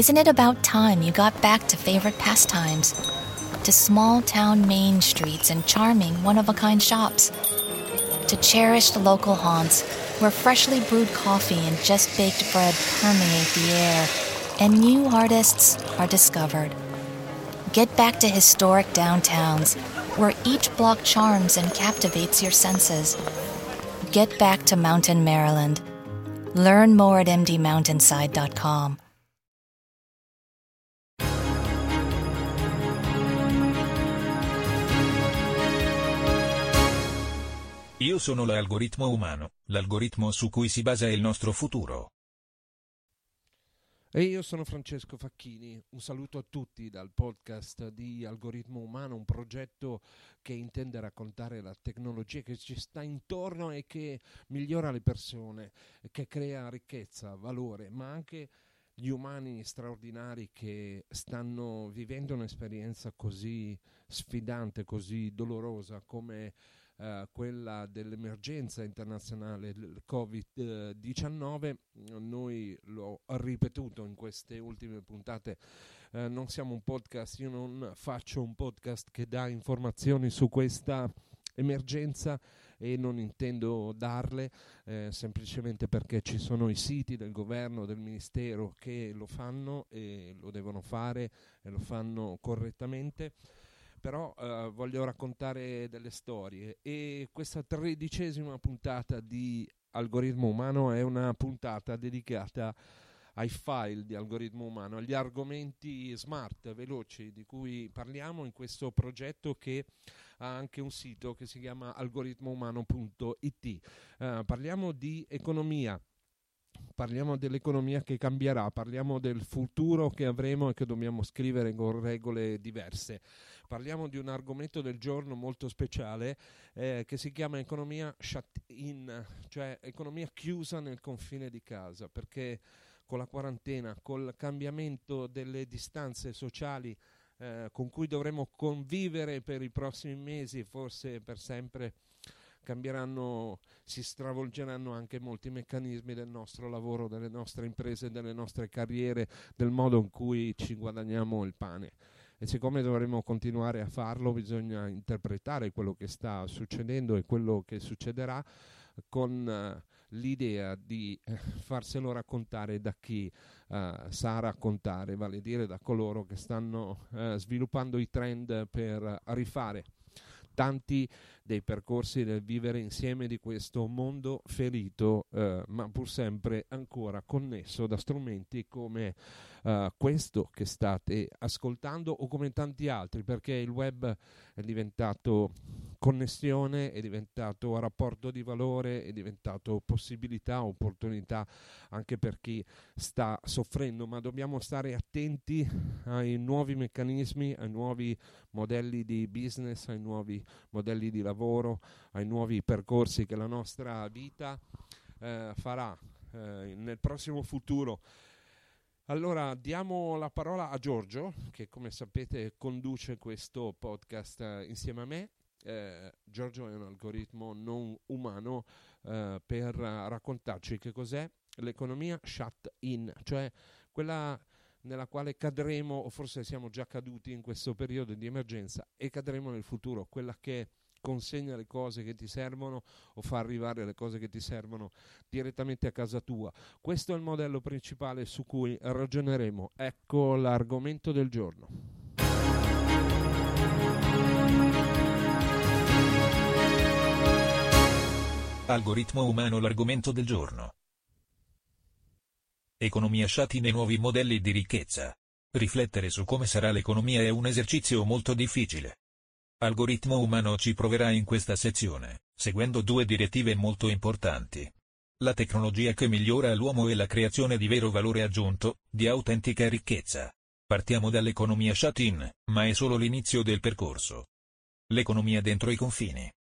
Isn't it about time you got back to favorite pastimes? To small town main streets and charming one of a kind shops? To cherished local haunts where freshly brewed coffee and just baked bread permeate the air and new artists are discovered? Get back to historic downtowns where each block charms and captivates your senses. Get back to Mountain Maryland. Learn more at mdmountainside.com. Io sono l'algoritmo umano, l'algoritmo su cui si basa il nostro futuro. E io sono Francesco Facchini, un saluto a tutti dal podcast di Algoritmo Umano, un progetto che intende raccontare la tecnologia che ci sta intorno e che migliora le persone, che crea ricchezza, valore, ma anche gli umani straordinari che stanno vivendo un'esperienza così sfidante, così dolorosa come eh, quella dell'emergenza internazionale del Covid-19, noi l'ho ripetuto in queste ultime puntate, eh, non siamo un podcast, io non faccio un podcast che dà informazioni su questa emergenza e non intendo darle eh, semplicemente perché ci sono i siti del governo, del ministero che lo fanno e lo devono fare e lo fanno correttamente però eh, voglio raccontare delle storie e questa tredicesima puntata di Algoritmo Umano è una puntata dedicata ai file di algoritmo umano, agli argomenti smart, veloci di cui parliamo in questo progetto che ha anche un sito che si chiama algoritmoumano.it. Eh, parliamo di economia, parliamo dell'economia che cambierà, parliamo del futuro che avremo e che dobbiamo scrivere con regole diverse. Parliamo di un argomento del giorno molto speciale eh, che si chiama economia shut in, cioè economia chiusa nel confine di casa, perché con la quarantena, col cambiamento delle distanze sociali eh, con cui dovremo convivere per i prossimi mesi, forse per sempre, cambieranno, si stravolgeranno anche molti meccanismi del nostro lavoro, delle nostre imprese, delle nostre carriere, del modo in cui ci guadagniamo il pane. E siccome dovremo continuare a farlo, bisogna interpretare quello che sta succedendo e quello che succederà con uh, l'idea di eh, farselo raccontare da chi uh, sa raccontare, vale a dire da coloro che stanno uh, sviluppando i trend per rifare tanti dei percorsi del vivere insieme di questo mondo ferito, eh, ma pur sempre ancora connesso da strumenti come eh, questo che state ascoltando o come tanti altri, perché il web è diventato connessione, è diventato rapporto di valore, è diventato possibilità, opportunità anche per chi sta soffrendo, ma dobbiamo stare attenti ai nuovi meccanismi, ai nuovi modelli di business, ai nuovi modelli di lavoro, ai nuovi percorsi che la nostra vita eh, farà eh, nel prossimo futuro. Allora diamo la parola a Giorgio, che come sapete conduce questo podcast eh, insieme a me. Eh, Giorgio è un algoritmo non umano eh, per raccontarci che cos'è l'economia shut in, cioè quella nella quale cadremo, o forse siamo già caduti in questo periodo di emergenza e cadremo nel futuro, quella che consegna le cose che ti servono o fa arrivare le cose che ti servono direttamente a casa tua. Questo è il modello principale su cui ragioneremo. Ecco l'argomento del giorno. Algoritmo umano l'argomento del giorno. Economia shati nei nuovi modelli di ricchezza. Riflettere su come sarà l'economia è un esercizio molto difficile. Algoritmo umano ci proverà in questa sezione, seguendo due direttive molto importanti. La tecnologia che migliora l'uomo e la creazione di vero valore aggiunto, di autentica ricchezza. Partiamo dall'economia shut-in, ma è solo l'inizio del percorso. L'economia dentro i confini.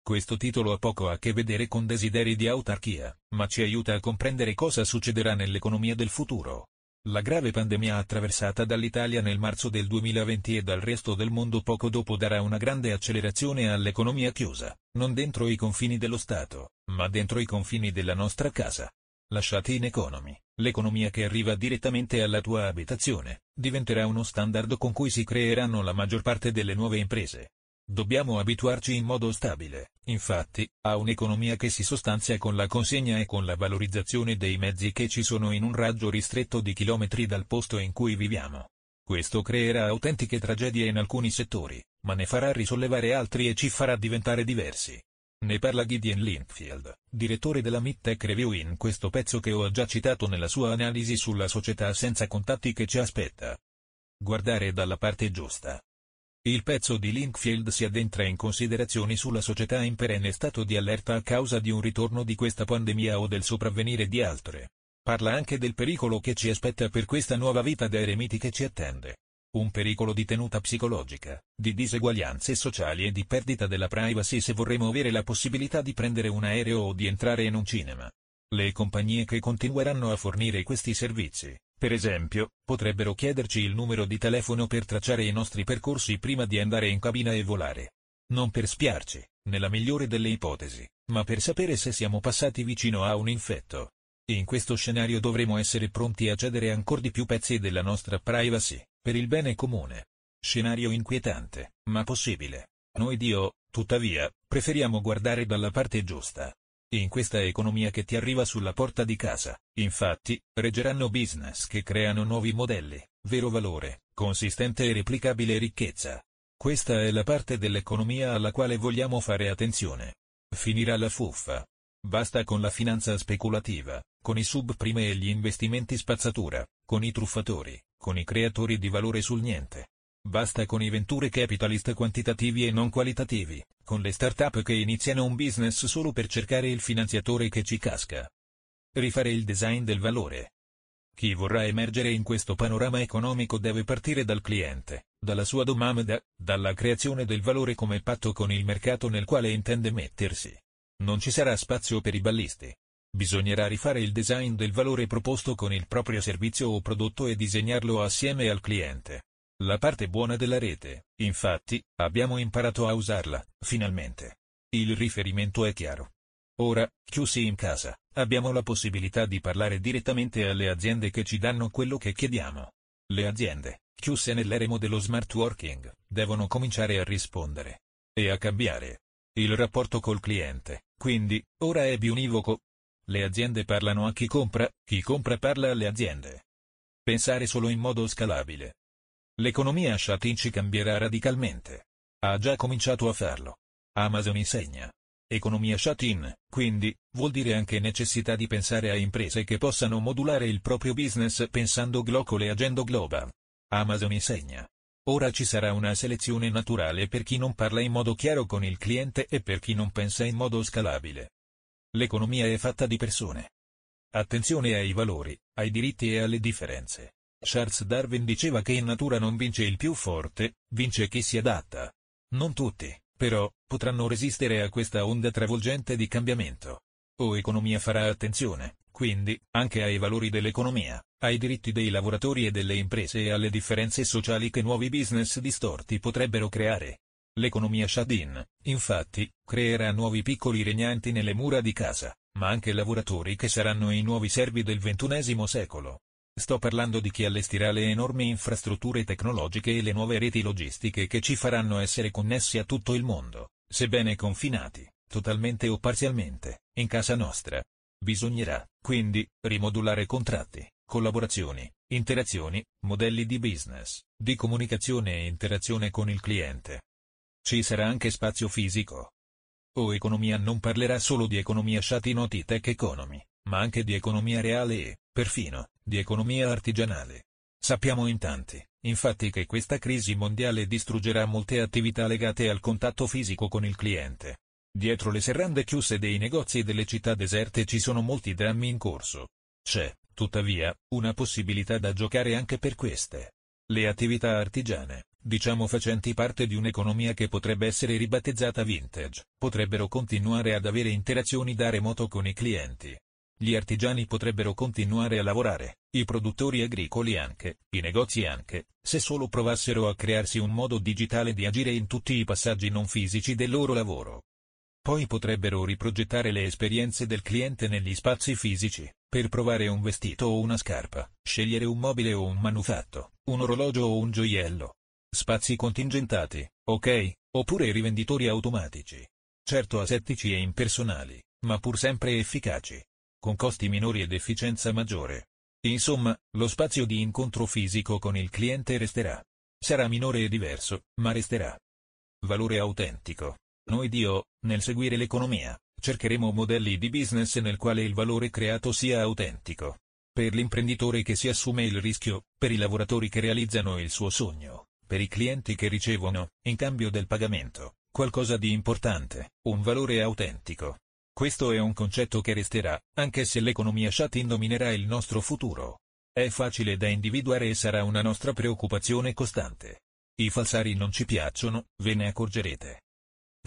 Questo titolo ha poco a che vedere con desideri di autarchia, ma ci aiuta a comprendere cosa succederà nell'economia del futuro. La grave pandemia attraversata dall'Italia nel marzo del 2020 e dal resto del mondo poco dopo darà una grande accelerazione all'economia chiusa, non dentro i confini dello Stato, ma dentro i confini della nostra casa. La Shatin Economy, l'economia che arriva direttamente alla tua abitazione, diventerà uno standard con cui si creeranno la maggior parte delle nuove imprese. Dobbiamo abituarci in modo stabile, infatti, a un'economia che si sostanzia con la consegna e con la valorizzazione dei mezzi che ci sono in un raggio ristretto di chilometri dal posto in cui viviamo. Questo creerà autentiche tragedie in alcuni settori, ma ne farà risollevare altri e ci farà diventare diversi. Ne parla Gideon Linkfield, direttore della Midtech Review in questo pezzo che ho già citato nella sua analisi sulla società senza contatti che ci aspetta. Guardare dalla parte giusta. Il pezzo di Linkfield si addentra in considerazioni sulla società in perenne stato di allerta a causa di un ritorno di questa pandemia o del sopravvenire di altre. Parla anche del pericolo che ci aspetta per questa nuova vita da eremiti che ci attende. Un pericolo di tenuta psicologica, di diseguaglianze sociali e di perdita della privacy se vorremmo avere la possibilità di prendere un aereo o di entrare in un cinema. Le compagnie che continueranno a fornire questi servizi, per esempio, potrebbero chiederci il numero di telefono per tracciare i nostri percorsi prima di andare in cabina e volare. Non per spiarci, nella migliore delle ipotesi, ma per sapere se siamo passati vicino a un infetto. In questo scenario dovremo essere pronti a cedere ancora di più pezzi della nostra privacy, per il bene comune. Scenario inquietante, ma possibile. Noi Dio, tuttavia, preferiamo guardare dalla parte giusta. In questa economia che ti arriva sulla porta di casa, infatti, reggeranno business che creano nuovi modelli, vero valore, consistente e replicabile ricchezza. Questa è la parte dell'economia alla quale vogliamo fare attenzione. Finirà la fuffa. Basta con la finanza speculativa, con i subprime e gli investimenti spazzatura, con i truffatori, con i creatori di valore sul niente. Basta con i venture capitalist quantitativi e non qualitativi, con le start-up che iniziano un business solo per cercare il finanziatore che ci casca. Rifare il design del valore. Chi vorrà emergere in questo panorama economico deve partire dal cliente, dalla sua domanda, dalla creazione del valore come patto con il mercato nel quale intende mettersi. Non ci sarà spazio per i ballisti. Bisognerà rifare il design del valore proposto con il proprio servizio o prodotto e disegnarlo assieme al cliente. La parte buona della rete, infatti, abbiamo imparato a usarla, finalmente. Il riferimento è chiaro. Ora, chiusi in casa, abbiamo la possibilità di parlare direttamente alle aziende che ci danno quello che chiediamo. Le aziende, chiuse nell'eremo dello smart working, devono cominciare a rispondere. E a cambiare. Il rapporto col cliente, quindi, ora è bionivoco. Le aziende parlano a chi compra, chi compra parla alle aziende. Pensare solo in modo scalabile, L'economia Shatin cambierà radicalmente. Ha già cominciato a farlo. Amazon insegna. Economia Shatin, quindi, vuol dire anche necessità di pensare a imprese che possano modulare il proprio business pensando global e agendo global. Amazon insegna. Ora ci sarà una selezione naturale per chi non parla in modo chiaro con il cliente e per chi non pensa in modo scalabile. L'economia è fatta di persone. Attenzione ai valori, ai diritti e alle differenze. Charles Darwin diceva che in natura non vince il più forte, vince chi si adatta. Non tutti, però, potranno resistere a questa onda travolgente di cambiamento. O economia farà attenzione, quindi, anche ai valori dell'economia, ai diritti dei lavoratori e delle imprese e alle differenze sociali che nuovi business distorti potrebbero creare. L'economia Shadin, infatti, creerà nuovi piccoli regnanti nelle mura di casa, ma anche lavoratori che saranno i nuovi servi del XXI secolo. Sto parlando di chi allestirà le enormi infrastrutture tecnologiche e le nuove reti logistiche che ci faranno essere connessi a tutto il mondo, sebbene confinati, totalmente o parzialmente, in casa nostra. Bisognerà, quindi, rimodulare contratti, collaborazioni, interazioni, modelli di business, di comunicazione e interazione con il cliente. Ci sarà anche spazio fisico. O economia non parlerà solo di economia shatty tech economy, ma anche di economia reale e, perfino, di economia artigianale. Sappiamo in tanti, infatti che questa crisi mondiale distruggerà molte attività legate al contatto fisico con il cliente. Dietro le serrande chiuse dei negozi delle città deserte ci sono molti drammi in corso. C'è, tuttavia, una possibilità da giocare anche per queste. Le attività artigiane, diciamo facenti parte di un'economia che potrebbe essere ribattezzata vintage, potrebbero continuare ad avere interazioni da remoto con i clienti. Gli artigiani potrebbero continuare a lavorare, i produttori agricoli anche, i negozi anche, se solo provassero a crearsi un modo digitale di agire in tutti i passaggi non fisici del loro lavoro. Poi potrebbero riprogettare le esperienze del cliente negli spazi fisici, Per provare un vestito o una scarpa, scegliere un mobile o un manufatto, un orologio o un gioiello. Spazi contingentati, ok, oppure rivenditori automatici. Certo asettici e impersonali, ma pur sempre efficaci. Con costi minori ed efficienza maggiore. Insomma, lo spazio di incontro fisico con il cliente resterà. Sarà minore e diverso, ma resterà. Valore autentico. Noi Dio, nel seguire l'economia, cercheremo modelli di business nel quale il valore creato sia autentico. Per l'imprenditore che si assume il rischio, per i lavoratori che realizzano il suo sogno, per i clienti che ricevono, in cambio del pagamento, qualcosa di importante, un valore autentico. Questo è un concetto che resterà, anche se l'economia chat dominerà il nostro futuro. È facile da individuare e sarà una nostra preoccupazione costante. I falsari non ci piacciono, ve ne accorgerete.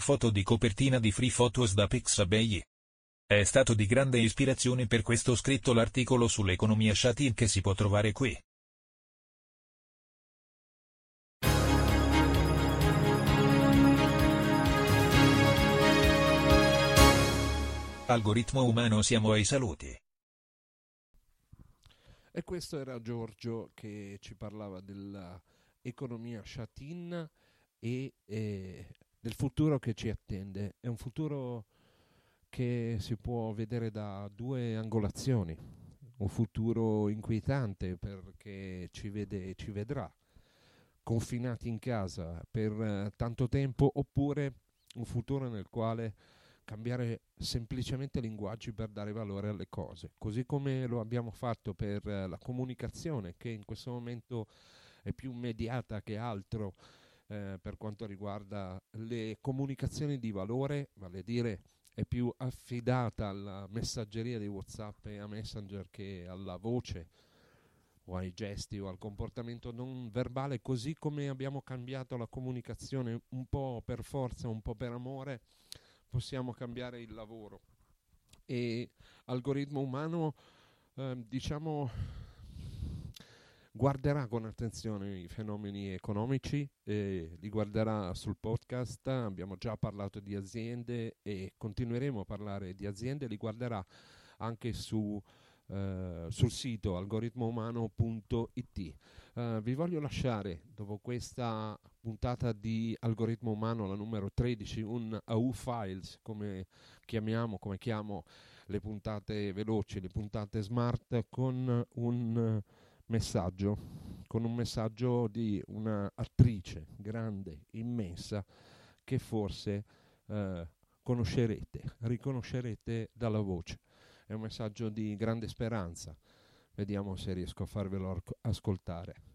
Foto di copertina di Free Photos da Pixabay. È stato di grande ispirazione per questo scritto l'articolo sull'economia chat che si può trovare qui. Algoritmo umano siamo ai saluti. E questo era Giorgio che ci parlava dell'economia chatin e, e del futuro che ci attende. È un futuro che si può vedere da due angolazioni. Un futuro inquietante perché ci vede e ci vedrà confinati in casa per eh, tanto tempo oppure un futuro nel quale cambiare semplicemente linguaggi per dare valore alle cose, così come lo abbiamo fatto per eh, la comunicazione che in questo momento è più immediata che altro eh, per quanto riguarda le comunicazioni di valore, vale a dire è più affidata alla messaggeria di WhatsApp e a Messenger che alla voce o ai gesti o al comportamento non verbale, così come abbiamo cambiato la comunicazione un po' per forza, un po' per amore possiamo cambiare il lavoro. E algoritmo umano, eh, diciamo, guarderà con attenzione i fenomeni economici, eh, li guarderà sul podcast, abbiamo già parlato di aziende e continueremo a parlare di aziende, li guarderà anche su, eh, sul sito algoritmoumano.it. Uh, vi voglio lasciare, dopo questa puntata di Algoritmo Umano, la numero 13, un AU Files, come chiamiamo, come chiamo le puntate veloci, le puntate smart, con un messaggio, con un messaggio di un'attrice grande, immensa, che forse uh, conoscerete, riconoscerete dalla voce. È un messaggio di grande speranza Vediamo se riesco a farvelo ascoltare.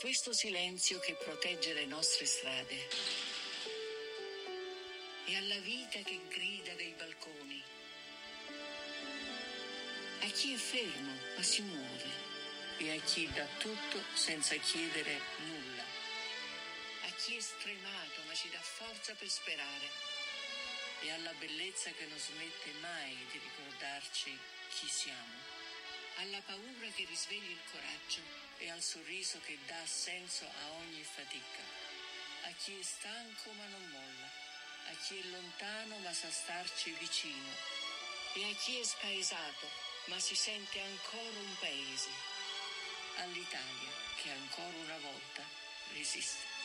Questo silenzio che protegge le nostre strade e alla vita che grida dai balconi. A chi è fermo ma si muove e a chi dà tutto senza chiedere nulla. A chi è stremato ma ci dà forza per sperare e alla bellezza che non smette mai di ricordarci chi siamo, alla paura che risveglia il coraggio e al sorriso che dà senso a ogni fatica, a chi è stanco ma non molla, a chi è lontano ma sa starci vicino e a chi è spaesato ma si sente ancora un paese, all'Italia che ancora una volta resiste.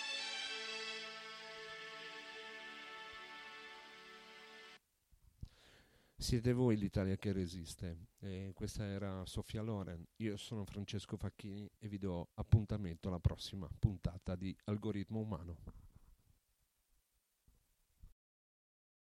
Siete voi l'Italia che resiste. E questa era Sofia Loren. Io sono Francesco Facchini e vi do appuntamento alla prossima puntata di Algoritmo Umano.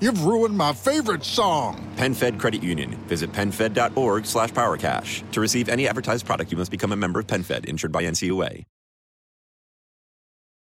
You've ruined my favorite song. PenFed Credit Union. Visit PenFed.org slash PowerCash. To receive any advertised product, you must become a member of PenFed, insured by NCUA.